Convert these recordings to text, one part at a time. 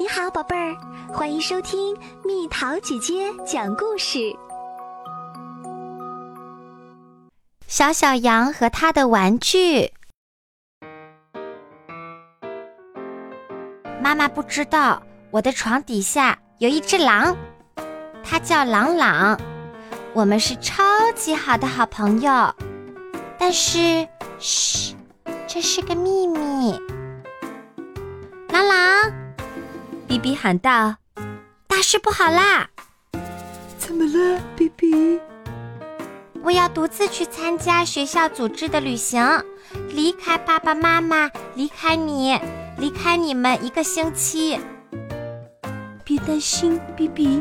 你好，宝贝儿，欢迎收听蜜桃姐姐讲故事。小小羊和他的玩具。妈妈不知道我的床底下有一只狼，它叫朗朗，我们是超级好的好朋友。但是，嘘，这是个秘密。朗朗。比比喊道：“大事不好啦！怎么了，比比？我要独自去参加学校组织的旅行，离开爸爸妈妈，离开你，离开你们一个星期。别担心，比比，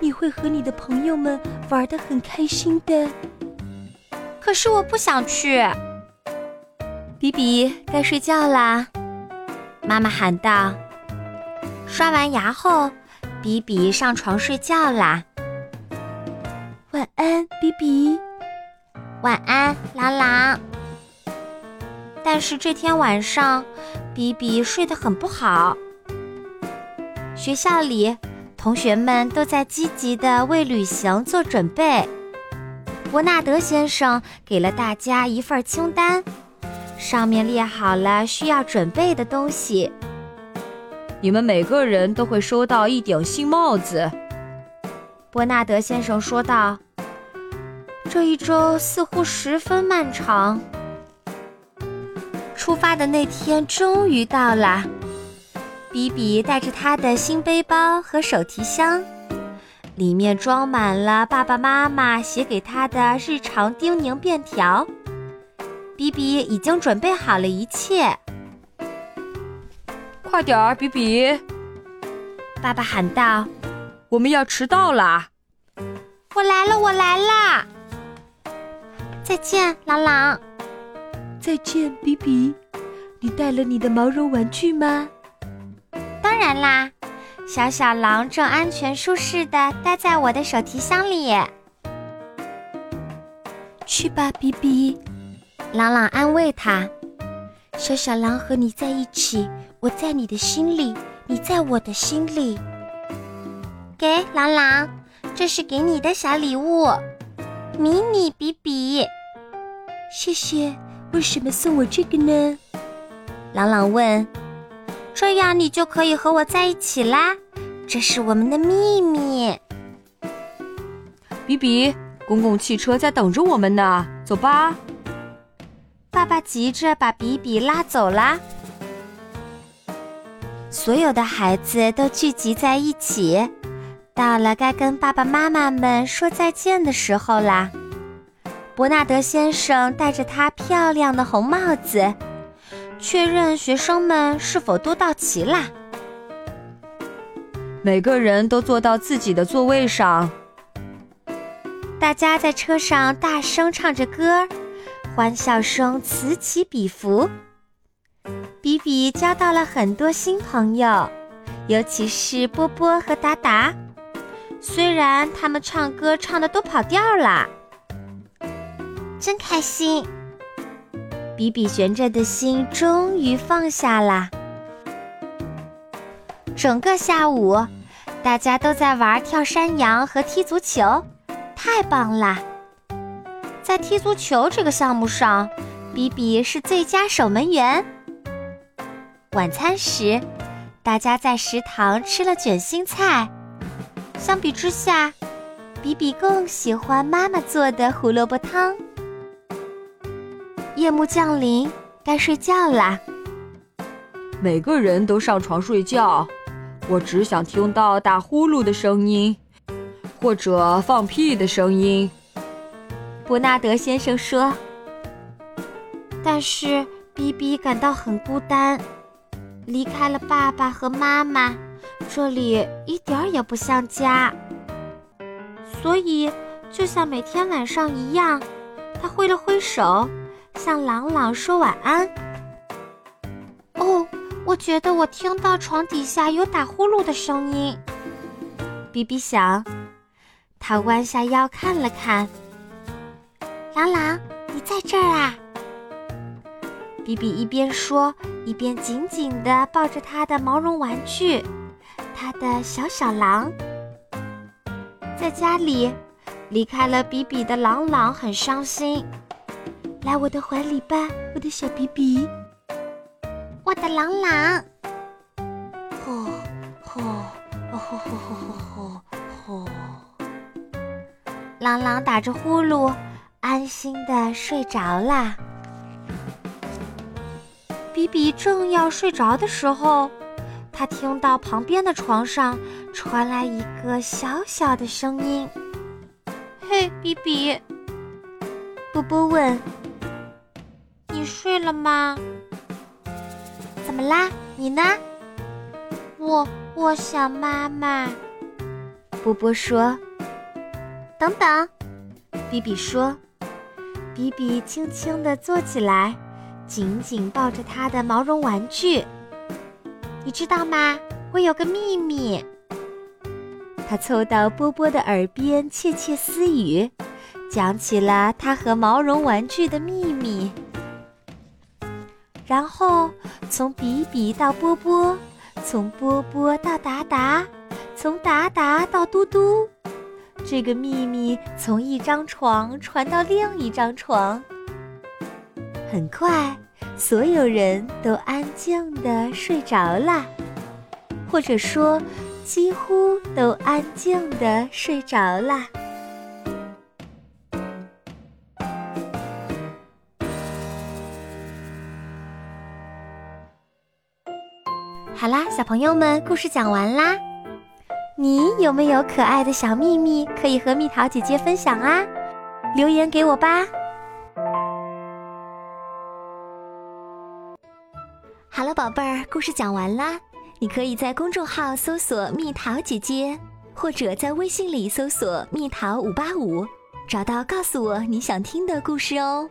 你会和你的朋友们玩的很开心的。可是我不想去。比比，该睡觉啦！妈妈喊道。”刷完牙后，比比上床睡觉啦。晚安，比比。晚安，朗朗。但是这天晚上，比比睡得很不好。学校里，同学们都在积极的为旅行做准备。伯纳德先生给了大家一份清单，上面列好了需要准备的东西。你们每个人都会收到一顶新帽子，伯纳德先生说道。这一周似乎十分漫长。出发的那天终于到了，比比带着他的新背包和手提箱，里面装满了爸爸妈妈写给他的日常叮咛便条。比比已经准备好了一切。快点儿，比比！爸爸喊道：“我们要迟到啦！”我来了，我来啦！再见，朗朗。再见，比比。你带了你的毛绒玩具吗？当然啦，小小狼正安全舒适的待在我的手提箱里。去吧，比比。朗朗安慰他：“小小狼和你在一起。”我在你的心里，你在我的心里。给朗朗，这是给你的小礼物，迷你比比。谢谢。为什么送我这个呢？朗朗问。这样你就可以和我在一起啦。这是我们的秘密。比比，公共汽车在等着我们呢，走吧。爸爸急着把比比拉走啦。所有的孩子都聚集在一起，到了该跟爸爸妈妈们说再见的时候啦。伯纳德先生戴着他漂亮的红帽子，确认学生们是否都到齐啦。每个人都坐到自己的座位上。大家在车上大声唱着歌，欢笑声此起彼伏。比比交到了很多新朋友，尤其是波波和达达。虽然他们唱歌唱的都跑调了，真开心。比比悬着的心终于放下啦。整个下午，大家都在玩跳山羊和踢足球，太棒啦！在踢足球这个项目上，比比是最佳守门员。晚餐时，大家在食堂吃了卷心菜。相比之下，比比更喜欢妈妈做的胡萝卜汤。夜幕降临，该睡觉啦。每个人都上床睡觉。我只想听到打呼噜的声音，或者放屁的声音。伯纳德先生说。但是比比感到很孤单。离开了爸爸和妈妈，这里一点儿也不像家。所以，就像每天晚上一样，他挥了挥手，向朗朗说晚安。哦，我觉得我听到床底下有打呼噜的声音。比比想，他弯下腰看了看，朗朗，你在这儿啊？比比一边说，一边紧紧地抱着他的毛绒玩具，他的小小狼。在家里，离开了比比的朗朗很伤心。来我的怀里吧，我的小比比，我的朗朗。吼吼吼吼吼吼吼吼。朗朗打着呼噜，安心的睡着啦。比比正要睡着的时候，他听到旁边的床上传来一个小小的声音：“嘿，比比。”波波问：“你睡了吗？怎么啦？你呢？”“我我想妈妈。”波波说。等等，比比说。比比轻轻地坐起来，紧紧抱着他的毛绒玩具。你知道吗？我有个秘密。他凑到波波的耳边窃窃私语，讲起了他和毛绒玩具的秘密。然后从比比到波波，从波波到达达，从达达到嘟嘟。这个秘密从一张床传到另一张床，很快，所有人都安静的睡着了，或者说，几乎都安静的睡着了。好啦，小朋友们，故事讲完啦。你有没有可爱的小秘密可以和蜜桃姐姐分享啊？留言给我吧。好了，宝贝儿，故事讲完啦。你可以在公众号搜索“蜜桃姐姐”，或者在微信里搜索“蜜桃五八五”，找到告诉我你想听的故事哦。